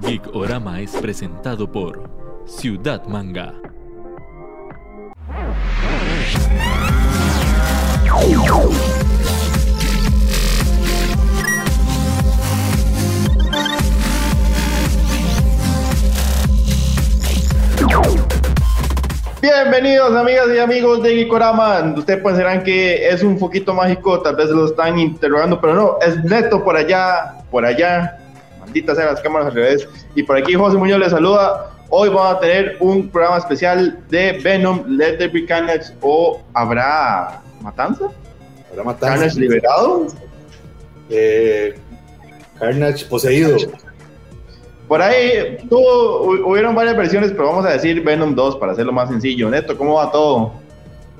Geek Orama es presentado por Ciudad Manga. Bienvenidos amigas y amigos de Gikorama. Ustedes pensarán que es un poquito mágico, tal vez lo están interrogando, pero no, es neto por allá, por allá. Malditas sean las cámaras al revés. Y por aquí José Muñoz les saluda. Hoy vamos a tener un programa especial de Venom, Let There Be Carnage o ¿Habrá matanza? ¿Habrá matanza? ¿Carnage liberado? Eh, Carnage poseído. Por ahí tuvo, hubieron varias versiones, pero vamos a decir Venom 2 para hacerlo más sencillo. Neto, ¿cómo va todo?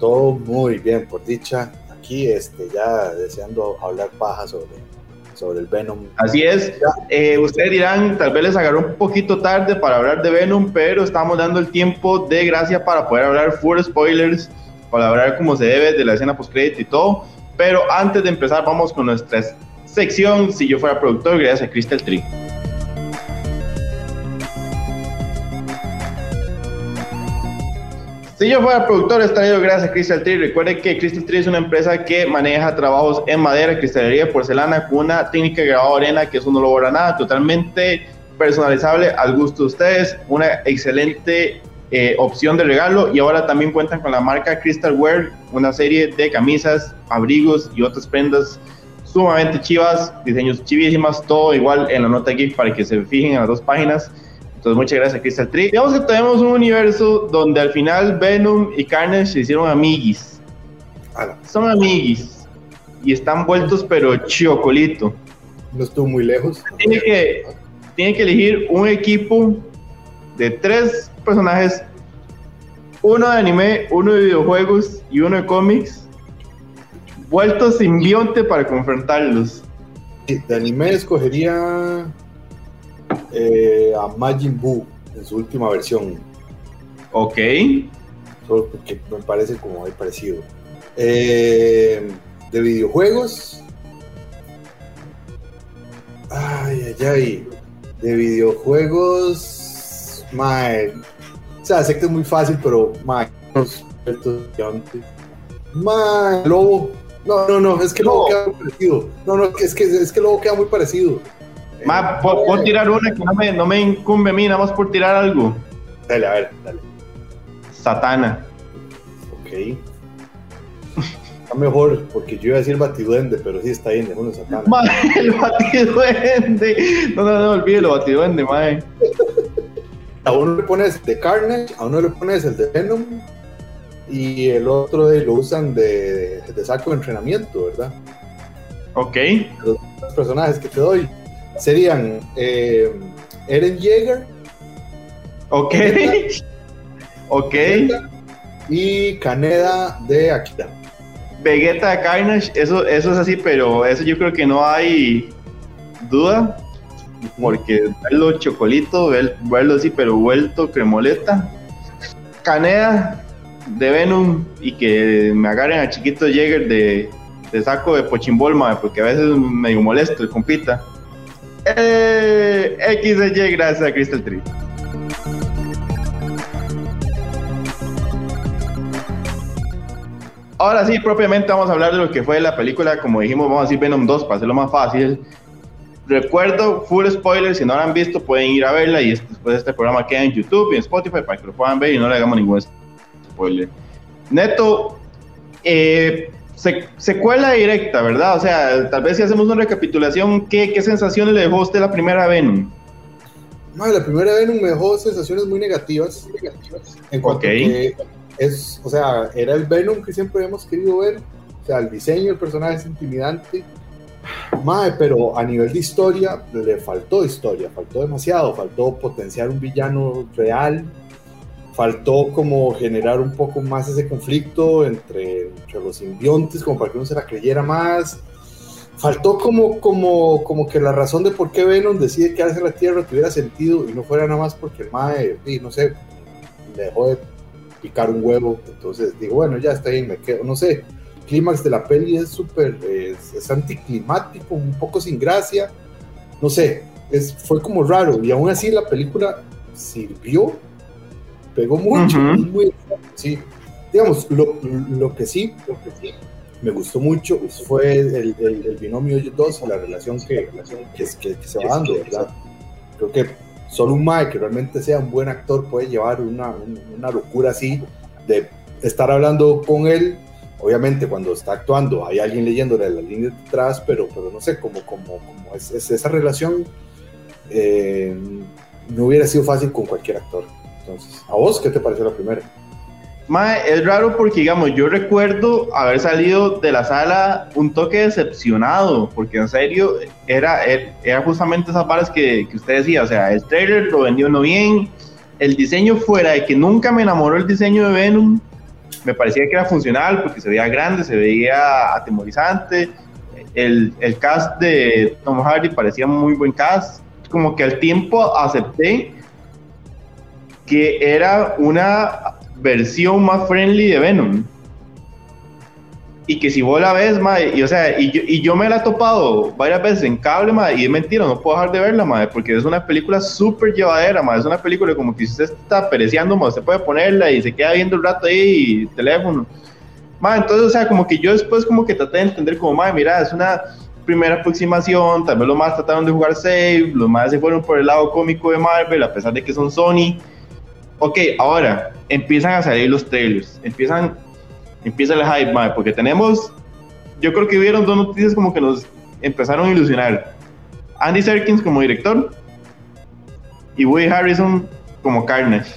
Todo muy bien, por dicha. Aquí este, ya deseando hablar paja sobre, sobre el Venom. Así es. Eh, ustedes dirán, tal vez les agarró un poquito tarde para hablar de Venom, pero estamos dando el tiempo de gracia para poder hablar full spoilers, para hablar como se debe de la escena post-credit y todo. Pero antes de empezar, vamos con nuestra sección. Si yo fuera productor, gracias a Crystal Tree. Si yo fuera productor, estaría gracias a Crystal Tree. Recuerden que Crystal Tree es una empresa que maneja trabajos en madera, cristalería, porcelana, con una técnica de grabado arena que eso no lo nada, totalmente personalizable al gusto de ustedes, una excelente eh, opción de regalo y ahora también cuentan con la marca Crystal Wear, una serie de camisas, abrigos y otras prendas sumamente chivas, diseños chivísimas, todo igual en la nota geek para que se fijen en las dos páginas. Entonces, muchas gracias, Crystal Tree. Digamos que tenemos un universo donde al final Venom y Carnage se hicieron amiguis. Son amiguis. Y están vueltos, pero chocolito. No estuvo muy lejos. Tiene que, tiene que elegir un equipo de tres personajes: uno de anime, uno de videojuegos y uno de cómics. Vueltos simbionte para confrontarlos. De anime escogería eh, a Majin Buu en su última versión. Ok. Solo porque me parece como muy parecido. Eh, de videojuegos. Ay, ay, ay. De videojuegos. Mae. O sea, sé que es muy fácil, pero mae. Mae, Lobo. No, no, no, es que Lobo queda muy parecido. No, no, es que, es que Lobo queda muy parecido. Ma, ¿puedo, tirar una que no me, no me incumbe a mí, nada más por tirar algo. Dale, a ver, dale. Satana. Ok. Está mejor, porque yo iba a decir batiduende, pero sí está bien, dejémoslo Satana. El batiduende. No, no, no, olvídelo, batiduende, mae. A uno le pones de Carnage, a uno le pones el de Venom, y el otro de, lo usan de, de saco de entrenamiento, ¿verdad? Ok. Los personajes que te doy serían eh, Eren Jaeger. Ok. ok. Y Caneda de Akira. Vegeta de Carnage, eso, eso es así, pero eso yo creo que no hay duda. Porque verlo chocolito, verlo así, pero vuelto cremoleta. Caneda de Venom y que me agarren a chiquito Jäger de, de saco de pochimbolma, porque a veces es medio molesto el compita. Eh, XY, gracias a Crystal Tree. Ahora sí, propiamente vamos a hablar de lo que fue la película. Como dijimos, vamos a decir Venom 2 para hacerlo más fácil. Recuerdo, full spoiler, si no la han visto pueden ir a verla y después este programa queda en YouTube y en Spotify para que lo puedan ver y no le hagamos ningún spoiler. Neto, eh, secuela directa, ¿verdad? O sea, tal vez si hacemos una recapitulación, ¿qué, qué sensaciones le dejó usted la primera Venom? No, la primera Venom me dejó sensaciones muy negativas. negativas en cuanto Ok. que es, o sea, era el Venom que siempre hemos querido ver. O sea, el diseño del personaje es intimidante. Mae, pero a nivel de historia, le faltó historia, faltó demasiado, faltó potenciar un villano real, faltó como generar un poco más ese conflicto entre, entre los simbiontes, como para que uno se la creyera más. Faltó como, como, como que la razón de por qué Venom decide quedarse en la Tierra tuviera sentido y no fuera nada más porque el Mae, no sé, le dejó de picar un huevo. Entonces digo, bueno, ya está bien, me quedo, no sé. Clímax de la peli es súper, es, es anticlimático, un poco sin gracia. No sé, es, fue como raro y aún así la película sirvió, pegó mucho, muy, sí. Digamos, lo, lo, que sí, lo que sí me gustó mucho fue el, el, binomio ellos dos la relación que, que, que, se va dando, ¿verdad? Creo que solo un Mike que realmente sea un buen actor puede llevar una, una locura así de estar hablando con él obviamente cuando está actuando hay alguien leyéndole la línea detrás, pero, pero no sé, como, como, como es, esa relación eh, no hubiera sido fácil con cualquier actor. Entonces, ¿a vos qué te pareció la primera? es raro porque, digamos, yo recuerdo haber salido de la sala un toque decepcionado, porque en serio era, era justamente esas balas que, que usted decía, o sea, el trailer lo vendió no bien, el diseño fuera de que nunca me enamoró el diseño de Venom, me parecía que era funcional porque se veía grande, se veía atemorizante. El, el cast de Tom Hardy parecía muy buen cast. Como que al tiempo acepté que era una versión más friendly de Venom y que si vos la ves, madre, y, o sea, y yo, y yo me la he topado varias veces en cable, madre, y es mentira, no puedo dejar de verla, madre, porque es una película súper llevadera, madre, es una película como que usted está pereciendo, madre, usted puede ponerla y se queda viendo el rato ahí, y teléfono. Madre, entonces, o sea, como que yo después como que traté de entender como, madre, mira, es una primera aproximación, tal vez los más trataron de jugar safe, los más se fueron por el lado cómico de Marvel, a pesar de que son Sony. Ok, ahora empiezan a salir los trailers, empiezan empieza el hype, porque tenemos, yo creo que hubieron dos noticias como que nos empezaron a ilusionar. Andy Serkins como director y Woody Harrison como Carnage.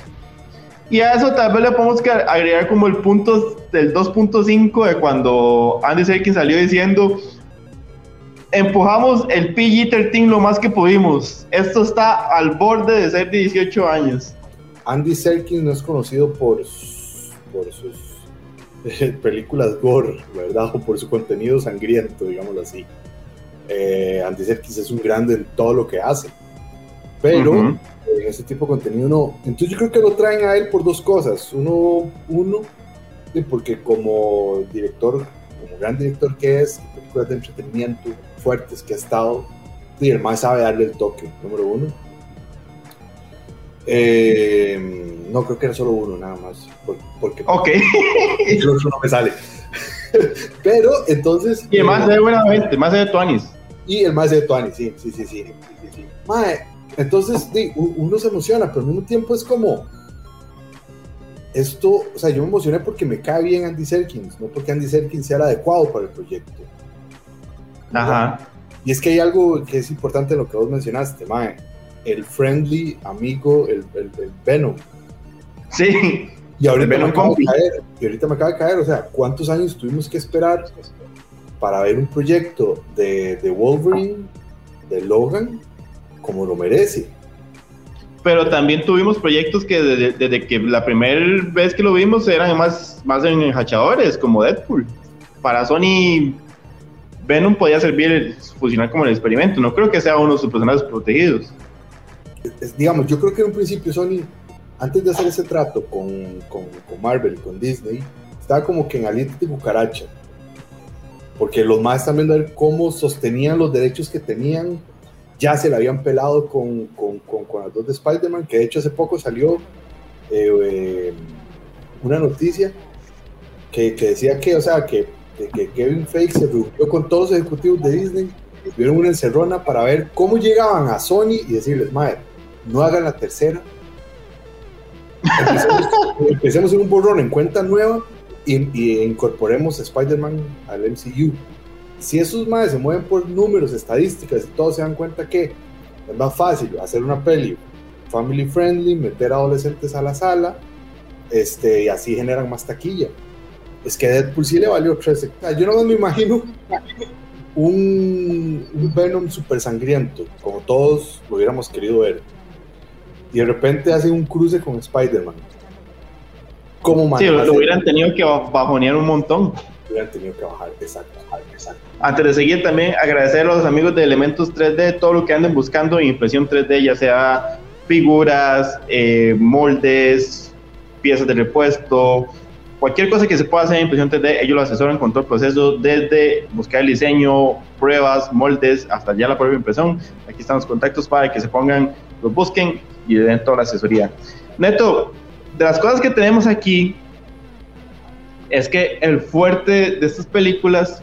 Y a eso tal vez le podemos agregar como el punto del 2.5 de cuando Andy Serkins salió diciendo empujamos el PG-13 lo más que pudimos. Esto está al borde de ser de 18 años. Andy Serkins no es conocido por, por sus películas gore, ¿verdad? O por su contenido sangriento, digámoslo así. Eh, Andy Serkis es un grande en todo lo que hace. Pero en ese tipo de contenido no. Entonces yo creo que lo traen a él por dos cosas. Uno, uno porque como director, como gran director que es, películas de entretenimiento fuertes que ha estado, y el más sabe darle el toque, número uno. Eh, no, creo que era solo uno nada más. Porque, ok. El otro no me sale. Pero entonces. Y el más de buena gente, más de Tuanis. Y el más de Tuanis, sí, sí, sí, sí. sí, sí. entonces uno se emociona, pero al mismo tiempo es como. Esto, o sea, yo me emocioné porque me cae bien Andy Serkins, no porque Andy Serkins sea el adecuado para el proyecto. Ajá. Y es que hay algo que es importante en lo que vos mencionaste, Mae. El friendly amigo, el, el, el Venom Sí. Y ahorita, me acaba de caer, y ahorita me acaba de caer, o sea, ¿cuántos años tuvimos que esperar para ver un proyecto de, de Wolverine, de Logan, como lo merece? Pero también tuvimos proyectos que desde, que la primera vez que lo vimos eran más, más enjachadores, como Deadpool. Para Sony, Venom podía servir, funcionar como el experimento. No creo que sea uno de sus personajes protegidos. Digamos, yo creo que en un principio Sony antes de hacer ese trato con, con, con Marvel, con Disney, estaba como que en aliento de cucaracha. Porque los más viendo ver cómo sostenían los derechos que tenían. Ya se le habían pelado con, con, con, las dos de Spider-Man, que de hecho hace poco salió eh, eh, una noticia que, decía que, o sea, que, que, Kevin Feige se reunió con todos los ejecutivos de Disney, vieron una encerrona para ver cómo llegaban a Sony y decirles, madre, no hagan la tercera, Empecemos, en un borrón en cuenta nueva y, incorporemos a Spider-Man al MCU. Si esos más se mueven por números, estadísticas y todos se dan cuenta que es más fácil hacer una peli family friendly, meter adolescentes a la sala este, y así generan más taquilla. Es que Deadpool sí le valió 13. Yo no me imagino un, un Venom super sangriento, como todos lo hubiéramos querido ver y de repente hace un cruce con Spider-Man. ¿Cómo Sí, lo, hubieran tenido que bajonear un montón. Hubieran tenido que bajar, exacto, exacto. Antes de seguir, también agradecer a los amigos de Elementos 3D todo lo que anden buscando en impresión 3D, ya sea figuras, eh, moldes, piezas de repuesto, cualquier cosa que se pueda hacer en impresión 3D, ellos lo asesoran con todo el proceso, desde buscar el diseño, pruebas, moldes, hasta ya la propia impresión. Aquí están los contactos para que se pongan, los busquen y den toda la asesoría. Neto, de las cosas que tenemos aquí, es que el fuerte de estas películas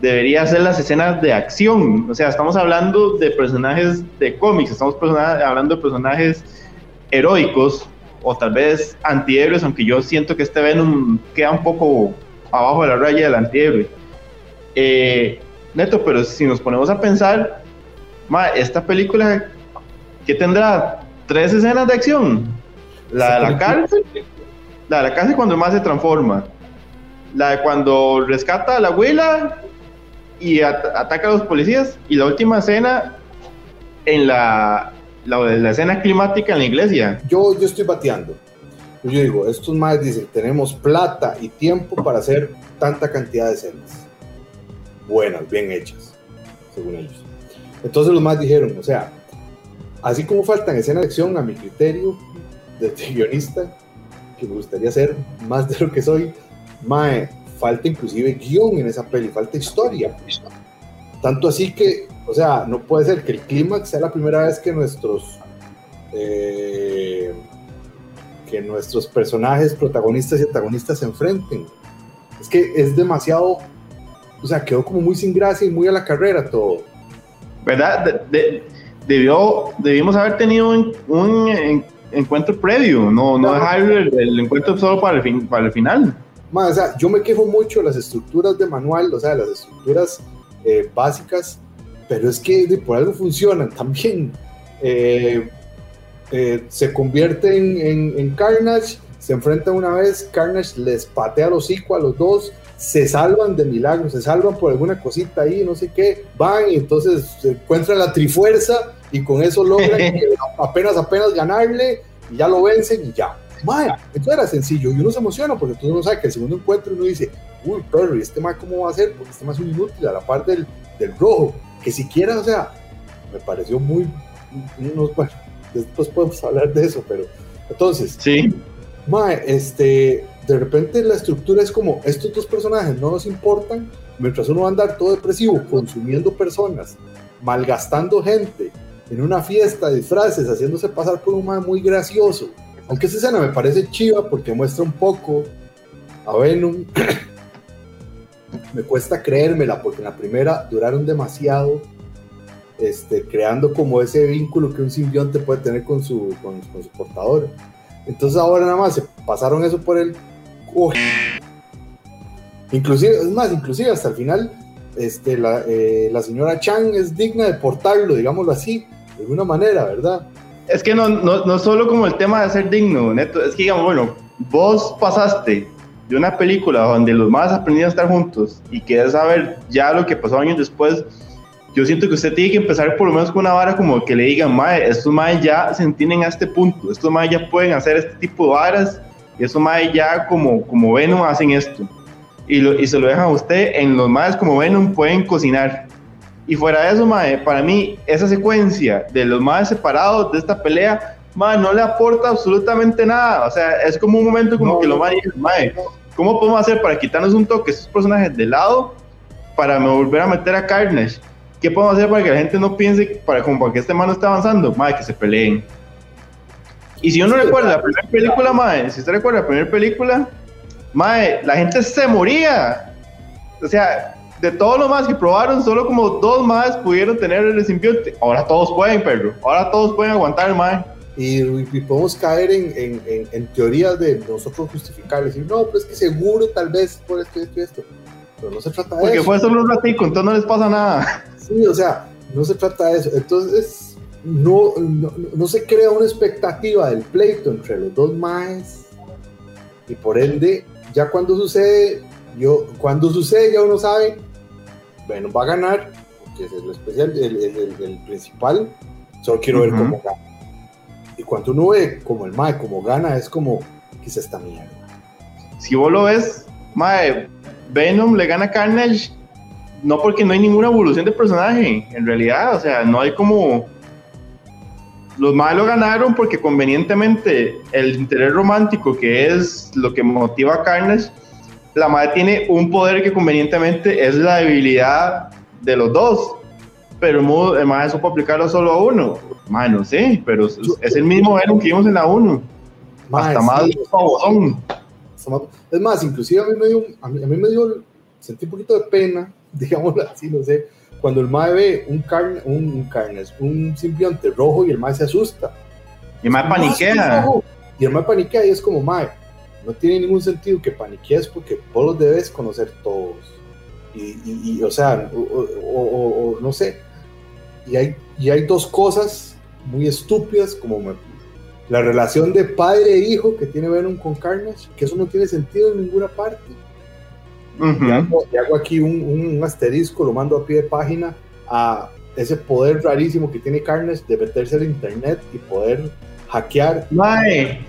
debería ser las escenas de acción. O sea, estamos hablando de personajes de cómics, estamos hablando de personajes heroicos o tal vez antihéroes, aunque yo siento que este Venom queda un poco abajo de la raya del antihéroe. Eh, neto, pero si nos ponemos a pensar, esta película, ¿qué tendrá? ¿Tres escenas de acción? La de la cárcel, la de la cárcel cuando más se transforma, la de cuando rescata a la abuela y ataca a los policías, y la última escena en la, la, la escena climática en la iglesia. Yo, yo estoy bateando. Yo digo, estos más dicen, tenemos plata y tiempo para hacer tanta cantidad de escenas. Buenas, bien hechas, según ellos. Entonces los más dijeron, o sea, así como faltan escenas de acción a mi criterio de guionista, que me gustaría ser más de lo que soy, mae, falta inclusive guion en esa peli, falta historia. Tanto así que o sea, no puede ser que el clímax sea la primera vez que nuestros eh, que nuestros personajes protagonistas y antagonistas se enfrenten. Es que es demasiado, o sea, quedó como muy sin gracia y muy a la carrera todo. ¿Verdad? Debió, debimos haber tenido un, encuentro previo, no, no dejar el, encuentro solo para el, fin, para el final. o sea, yo me quejo mucho de las estructuras de manual, o sea, las estructuras eh, básicas pero es que por algo funcionan también. Eh, eh, se convierte en, Carnage, se enfrentan una vez, Carnage les patea los hocico a los dos, se salvan de milagro, se salvan por alguna cosita ahí, no sé qué, van y entonces se encuentran la trifuerza y con eso logran apenas, apenas ganarle y ya lo vencen y ya. Vaya, entonces era sencillo y uno se emociona porque tú no sabes que el segundo encuentro uno dice, uy, perro, ¿y este más cómo va a ser? Porque este más es un inútil a la parte del, del rojo que siquiera, o sea, me pareció muy, bueno, después podemos hablar de eso, pero entonces, sí. Mae, este, de repente la estructura es como, estos dos personajes no nos importan, mientras uno va a andar todo depresivo, consumiendo personas, malgastando gente, en una fiesta de disfraces, haciéndose pasar por un mae muy gracioso. Aunque esa escena me parece chiva porque muestra un poco a Venom me cuesta creérmela porque en la primera duraron demasiado este, creando como ese vínculo que un simbionte puede tener con su, con, su portador. Entonces ahora nada más se pasaron eso por el... Inclusive, es más, inclusive hasta el final este, la, eh, la, señora Chang es digna de portarlo, digámoslo así, de alguna manera, ¿verdad? Es que no, no, no solo como el tema de ser digno, Neto, es que digamos, bueno, vos pasaste de una película donde los más aprendieron a estar juntos y quieres saber ya lo que pasó años después, yo siento que usted tiene que empezar por lo menos con una vara como que le digan, mae, estos mae ya se entienden a este punto, estos mae ya pueden hacer este tipo de varas y estos mae ya como, como Venom hacen esto. Y, lo, y se lo dejan a usted, en los maes como Venom pueden cocinar. Y fuera de eso, mae, para mí esa secuencia de los maes separados de esta pelea no le aporta absolutamente nada. O sea, es como un momento como que lo mae, mae, ¿cómo podemos hacer para quitarnos un toque estos personajes de lado para volver a meter a Carnage? ¿Qué podemos hacer para que la gente no piense, para, como para que este man no esté avanzando? Mae, que se peleen. Y si uno recuerda la primera película, mae, si usted recuerda la primera película, mae, la gente se moría. O sea, de todos los más que probaron, solo como dos más pudieron tener el simbionte. Ahora todos pueden, perro. Ahora todos pueden aguantar, mae y, podemos caer en, en, en, teorías de nosotros justificar, decir, no, pues que seguro tal vez por esto y esto y esto. Pero no se trata de eso. Porque fue solo un ratito, entonces no les pasa nada. Sí, o sea, no se trata de eso. Entonces, no, no, se crea una expectativa del pleito entre los dos más y por ende, ya cuando sucede, yo, cuando sucede ya uno sabe, bueno, va a ganar, porque es el especial, el, el, el, principal, solo quiero ver cómo gana. Y cuando uno ve como el Mae, como gana, es como, ¿qué es esta mierda? Si vos lo ves, Mae, Venom le gana a Carnage no porque no hay ninguna evolución de personaje, en realidad, o sea, no hay como los más lo ganaron porque convenientemente el interés romántico, que es lo que motiva a Carnes, la madre tiene un poder que convenientemente es la debilidad de los dos. Pero el madre supo aplicarlo solo a uno. Madre, no sé, pero es el mismo Venom que vimos en la 1. Hasta más favor. Es más, inclusive a mí me dio, a mí, me dio, sentí un poquito de pena, digámoslo así, no sé, cuando el mae ve un carne, un, carnes, un simbionte rojo y el mae se asusta. Y el mae paniquea. Y el mae paniquea y es como, mae, no tiene ningún sentido que paniquees porque vos los debes conocer todos. Y, o sea, o, no sé. Y hay, y hay dos cosas muy estúpidas como la relación de padre e hijo que tiene Venom con Carnage, que eso no tiene sentido en ninguna parte. Y, hago, aquí un, asterisco, lo mando a pie de página a ese poder rarísimo que tiene Carnage de meterse al internet y poder hackear. Mae.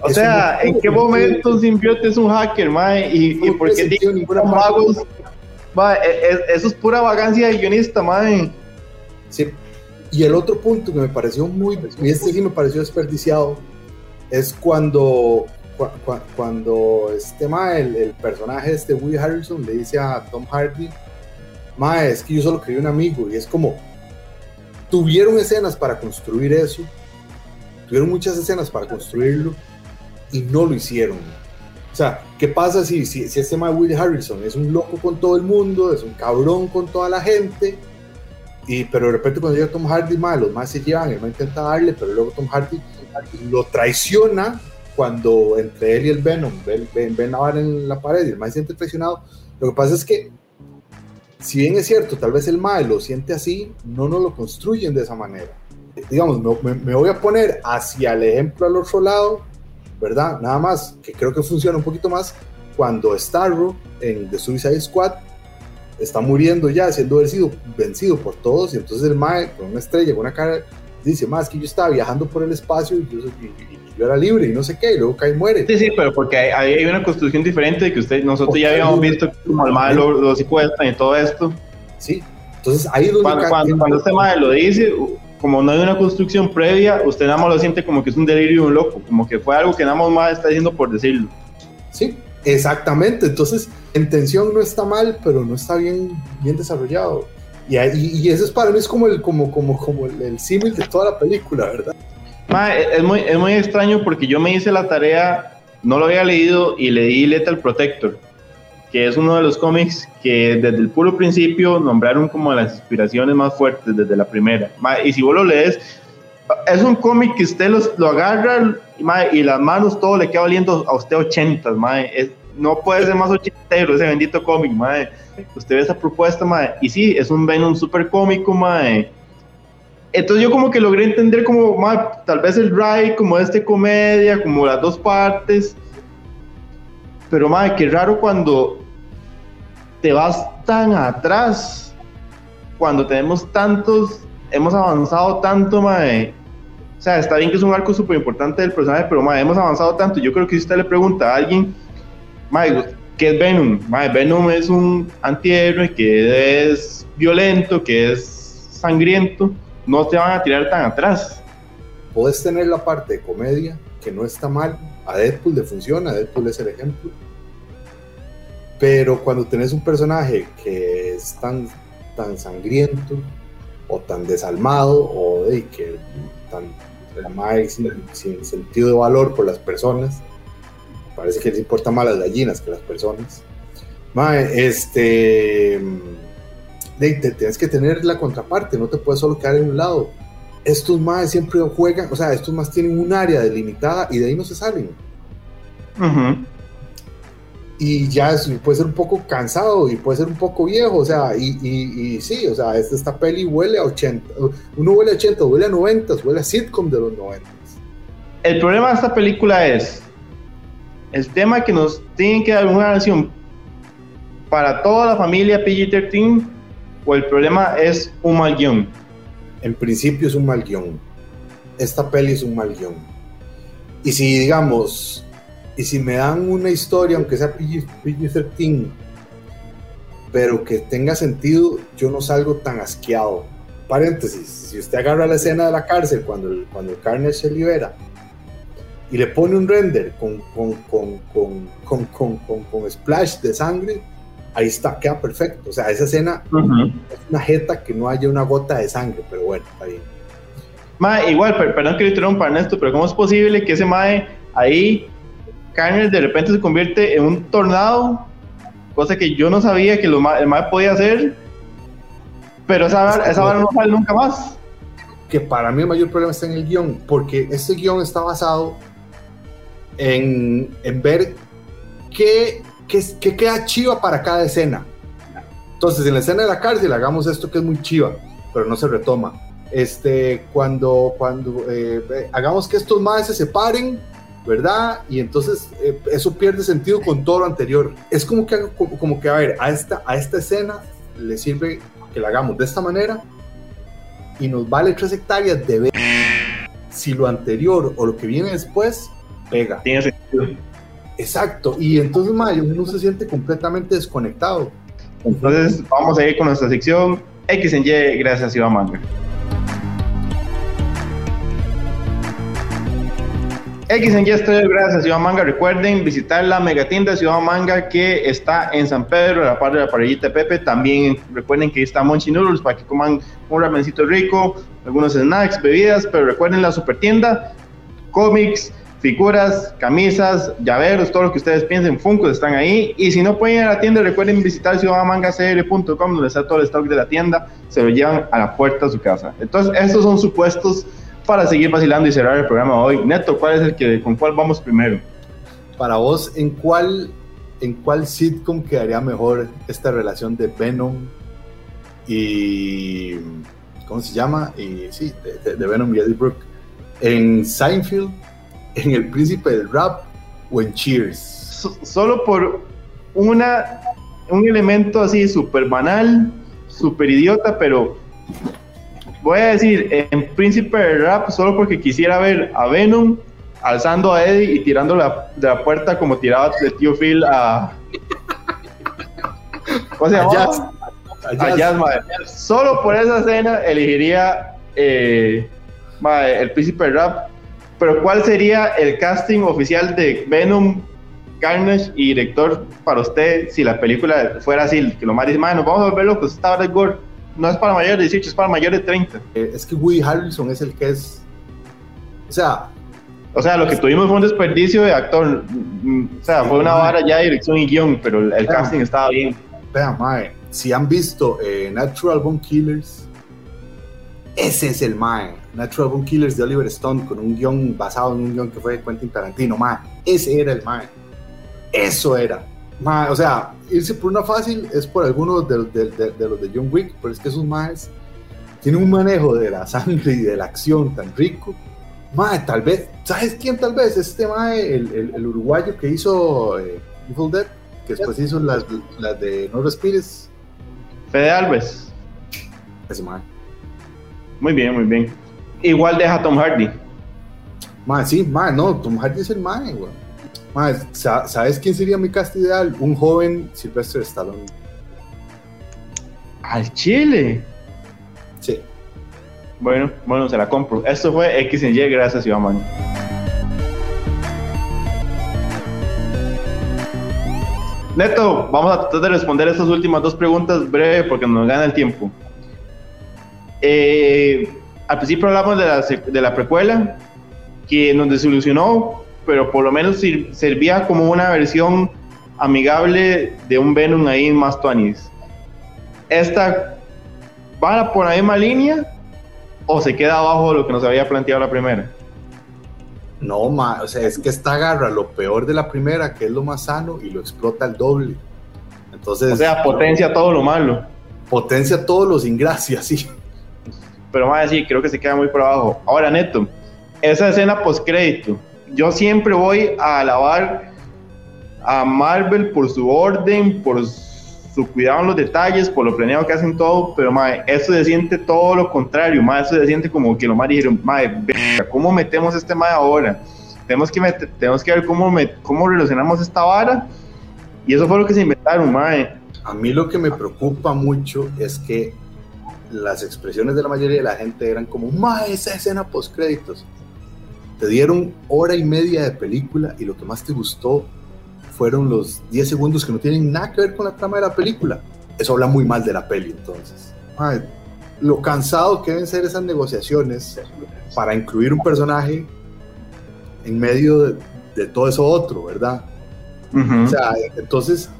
O sea, ¿en qué momento un simbionte es un hacker, mae? ¿Y, y por qué magos? Mae, e, e, eso es pura vagancia de guionista, mae. Sí, y el otro punto que me pareció muy, y este sí me pareció desperdiciado, es cuando, cuando este ma, el, el, personaje este Woody Harrison le dice a Tom Hardy, ma, es que yo solo quería un amigo, y es como, tuvieron escenas para construir eso, tuvieron muchas escenas para construirlo, y no lo hicieron. O sea, ¿qué pasa si, si, si este ma Woody Harrison es un loco con todo el mundo, es un cabrón con toda la gente? Y, pero de repente cuando llega Tom Hardy, mal, los más se llevan, él va a intentar darle, pero luego Tom Hardy, lo traiciona cuando entre él y el Venom ven, ven, a ver en la pared y el se siente traicionado. Lo que pasa es que, si bien es cierto, tal vez el mal lo siente así, no nos lo construyen de esa manera. Digamos, me, me, voy a poner hacia el ejemplo al otro lado, ¿verdad? Nada más, que creo que funciona un poquito más cuando Starro en The Suicide Squad está muriendo ya, siendo vencido, vencido por todos, y entonces el Mae, con una estrella, con una cara, dice, más que yo estaba viajando por el espacio y yo, era libre y no sé qué, y luego cae y muere. Sí, sí, pero porque hay, hay una construcción diferente de que usted, nosotros ya habíamos visto como el Mae lo, lo secuestran y todo esto. Sí, entonces ahí es donde... Cuando, cuando, cuando este Mae lo dice, como no hay una construcción previa, usted nada más lo siente como que es un delirio de un loco, como que fue algo que nada más está diciendo por decirlo. Sí, exactamente, entonces intención no está mal, pero no está bien, bien desarrollado. Y, y, eso es para mí es como el, como, como, como el, símil de toda la película, ¿verdad? es, muy, es muy extraño porque yo me hice la tarea, no lo había leído y leí Lethal Protector, que es uno de los cómics que desde el puro principio nombraron como las inspiraciones más fuertes desde la primera. y si vos lo lees, es un cómic que usted los, lo agarra y las manos todo le queda valiendo a usted 80, es, no puede ser más ochentero ese bendito cómic, mae. Usted ve esa propuesta, mae, y sí, es un Venom súper cómico, mae. Entonces yo como que logré entender como, mae, tal vez el ride, como este comedia, como las dos partes. Pero, mae, qué raro cuando te vas tan atrás, cuando tenemos tantos, hemos avanzado tanto, mae. O sea, está bien que es un arco súper importante del personaje, pero, mae, hemos avanzado tanto. Yo creo que si usted le pregunta a alguien ¿qué es Venom? Venom es un antihéroe que es violento, que es sangriento. No te van a tirar tan atrás. Puedes tener la parte de comedia, que no está mal. A Deadpool le funciona, Deadpool es el ejemplo. Pero cuando tenés un personaje que es tan, tan sangriento, o tan desalmado, o de que tan sin, sin sentido de valor por las personas, parece que les importa más las gallinas que las personas. Mae, este. De, tienes que tener la contraparte, no te puedes solo quedar en un lado. Estos más siempre juegan, o sea, estos más tienen un área delimitada y de ahí no se salen. Y ya puede ser un poco cansado y puede ser un poco viejo, o sea, y, y, sí, o sea, esta, esta, peli huele a 80, uno huele a 80, huele a 90, huele a sitcom de los 90. El problema de esta película es, el tema que nos tiene que dar una nación para toda la familia PG-13 o el problema es un mal guion? En principio es un mal guion. Esta peli es un mal guion. Y si digamos, y si me dan una historia, aunque sea PG-13, pero que tenga sentido, yo no salgo tan asqueado. paréntesis, si usted agarra la escena de la cárcel cuando el, cuando el se libera y le pone un render con, con, con, con, con, con, con, con splash de sangre, ahí está, queda perfecto. O sea, esa escena es una jeta que no haya una gota de sangre, pero bueno, está bien. Mae, igual, per- perdón que le interrumpa Ernesto, pero ¿cómo es posible que ese Mae ahí, Carnage de repente se convierte en un tornado? Cosa que yo no sabía que lo el Mae podía hacer, pero esa, vara- esa no sale nunca más. que para mí el mayor problema está en el guion, porque este guion está basado en, en ver qué, qué, queda chiva para cada escena. Entonces, en la escena de la cárcel hagamos esto que es muy chiva, pero no se retoma. Este, cuando, cuando eh, eh, hagamos que estos más se separen, ¿verdad? Y entonces eh, eso pierde sentido con todo lo anterior. Es como que, como que, a ver, a esta, a esta escena le sirve que la hagamos de esta manera y nos vale tres hectáreas de ver si lo anterior o lo que viene después pega. Tiene sentido. Exacto. Y entonces, mae, uno se siente completamente desconectado. Entonces, vamos a ir con nuestra sección X en Y, gracias Iván Manga. X en Y estoy gracias Ciudad Manga. Recuerden visitar la megatienda de Ciudad Manga que está en San Pedro, a la par de la parrillita de Pepe. También recuerden que ahí está Monchi Noodles para que coman un ramencito rico, algunos snacks, bebidas. Pero recuerden la super tienda, cómics, figuras, camisas, llaveros, todo lo que ustedes piensen, Funkos están ahí. Y si no pueden ir a la tienda, recuerden visitar ciudadmangacr.com donde está todo el stock de la tienda. Se lo llevan a la puerta de su casa. Entonces, estos son supuestos para seguir vacilando y cerrar el programa hoy. Neto, ¿cuál es el que, con cuál vamos primero? Para vos, ¿en cuál, ¿en cuál sitcom quedaría mejor esta relación de Venom y. ¿Cómo se llama? Y, sí, de Venom y Eddie Brooke. ¿En Seinfeld? ¿En El Príncipe del Rap? ¿O en Cheers? So- solo por una, un elemento así súper banal, súper idiota, pero voy a decir en Príncipe del Rap solo porque quisiera ver a Venom alzando a Eddie y tirando la, de la puerta como tiraba de tío Phil a... ¿Cómo se A? Jazz. A Jazz, madre. Solo por esa escena elegiría eh, madre, el Príncipe del Rap. Pero ¿cuál sería el casting oficial de Venom, Carnage y director para usted si la película fuera así? Que lo más dice, "Madre, nos vamos a volver locos, esta hora es gore. No es para mayores de 18, es para mayores de 30. Eh, es que Woody Harrelson es el que es. O sea, O sea, lo que tuvimos fue un desperdicio de actor. Mm, O sea, fue una vara ya de dirección y guion, pero el, casting estaba bien. vean, mae, si han visto eh, Natural Bone Killers, ese es el mae. Natural Bone Killers de Oliver Stone con un guion basado en un guion que fue de Quentin Tarantino, mae. Ese era el mae. Eso era. Mae, o sea, irse por una fácil es por algunos de, de- de- de los de John Wick, pero es que esos maes tienen un manejo de la sangre y de la acción tan rico. Mae, tal vez, ¿sabes quién tal vez? Este mae, el, el- el uruguayo que hizo eh, Evil Dead, que después hizo las, las de No Respires. Fede Alves. Ese mae. Muy bien, muy bien. Igual deja a Tom Hardy. Mae, sí, mae, no, Tom Hardy es el mae, güey. Sa- ¿sabes quién sería mi cast ideal? Un joven Sylvester Stallone. Al Chile. Sí. Bueno, bueno, se la compro. Esto fue X en Y, gracias, Iván Manga. Neto, vamos a tratar de responder estas últimas dos preguntas breve porque nos gana el tiempo. Eh, al principio hablamos de la, de la precuela, que nos desilusionó, pero por lo menos sir- servía como una versión amigable de un Venom ahí más tuanis. Esta va por la misma línea o se queda abajo de lo que nos había planteado la primera. No, o sea, es que esta agarra lo peor de la primera, que es lo más sano, y lo explota al doble. Entonces, O sea, potencia todo lo malo. potencia todos los ingracias, sí. Pero más sí, creo que se queda muy por abajo. Ahora, Neto, esa escena post crédito, yo siempre voy a alabar a Marvel por su orden, por su cuidado en los detalles, por lo planeado que hacen todo, pero mae, eso se siente todo lo contrario, mae, eso se siente como que lo más dijeron, mae, ¿cómo metemos este mae ahora? Tenemos que, meter- tenemos que ver cómo, me- cómo relacionamos esta vara, y eso fue lo que se inventaron, mae. A mí lo que me preocupa mucho es que las expresiones de la mayoría de la gente eran como, ma, esa escena post créditos. Te dieron hora y media de película y lo que más te gustó fueron los 10 segundos que no tienen nada que ver con la trama de la película. Eso habla muy mal de la peli, entonces. lo cansado que deben ser esas negociaciones para incluir un personaje en medio de, todo eso otro, ¿verdad? O sea, entonces,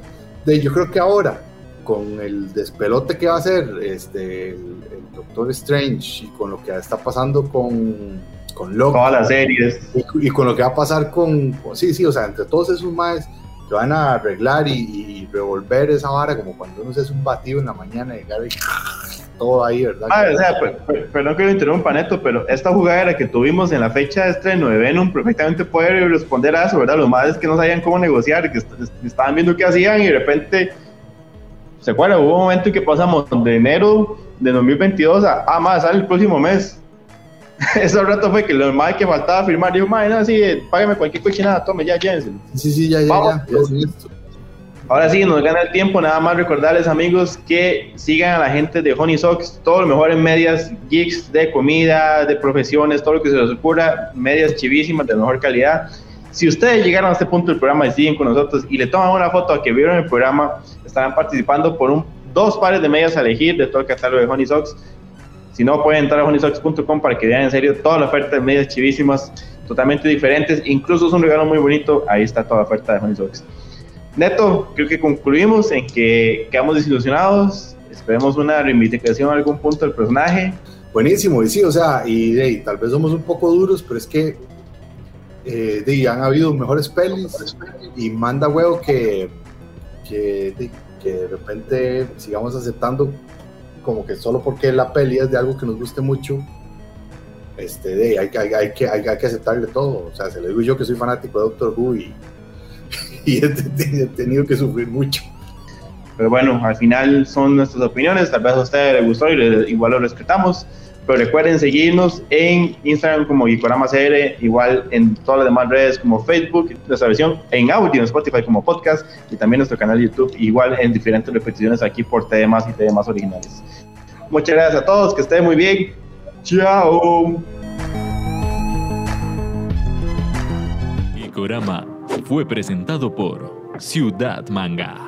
de, yo creo que ahora, con el despelote que va a hacer este, el, Doctor Strange y con lo que está pasando con, con Loki. Todas las series. Y, con lo que va a pasar con, sí, sí, o sea, entre todos esos más que van a arreglar y, revolver esa vara como cuando uno se hace un batido en la mañana y llegar todo ahí, ¿verdad? Ah, o sea, perdón que lo interrumpa, Neto, pero esta jugadera que tuvimos en la fecha de estreno de Venom perfectamente puede responder a eso, ¿verdad? Los más que no sabían cómo negociar, que estaban viendo qué hacían y de repente, ¿se acuerdan? Hubo un momento en que pasamos de enero de 2022 a, ah, más, sale el próximo mes. Ese rato fue que lo más que faltaba firmar, dijo, madre, no, sí, págame cualquier cochinada, tome, ya, llévense. Sí, sí, ya, ya, ya, Ahora sí, nos gana el tiempo, nada más recordarles amigos que sigan a la gente de Honey Socks, todo lo mejor en medias, geeks de comida, de profesiones, todo lo que se les ocurra, medias chivísimas de mejor calidad. Si ustedes llegaron a este punto del programa y siguen con nosotros y le toman una foto a que vieron el programa, estarán participando por un, dos pares de medias a elegir de todo el catálogo de Honey Socks. Si no, pueden entrar a honeysocks.com para que vean en serio toda la oferta de medias chivísimas, totalmente diferentes. Incluso es un regalo muy bonito. Ahí está toda la oferta de Honey Socks. Neto, creo que concluimos en que quedamos desilusionados. Esperemos una reivindicación a algún punto del personaje. Buenísimo, y sí, o sea, y, tal vez somos un poco duros, pero es que eh, han habido mejores pelis y manda huevo que, que, que de repente sigamos aceptando como que solo porque la peli es de algo que nos guste mucho, este, de, hay, hay, hay, que, hay, que aceptarle todo. O sea, se le digo yo que soy fanático de Doctor Who y, y he, tenido que sufrir mucho. Pero bueno, al final son nuestras opiniones, tal vez a usted le gustó y igual lo respetamos. Pero recuerden seguirnos en Instagram como CR, igual en todas las demás redes como Facebook, nuestra versión en audio en Spotify como podcast y también nuestro canal de YouTube, igual en diferentes repeticiones aquí por temas y temas originales. Muchas gracias a todos, que estén muy bien. Chao. Ikorama fue presentado por Ciudad Manga.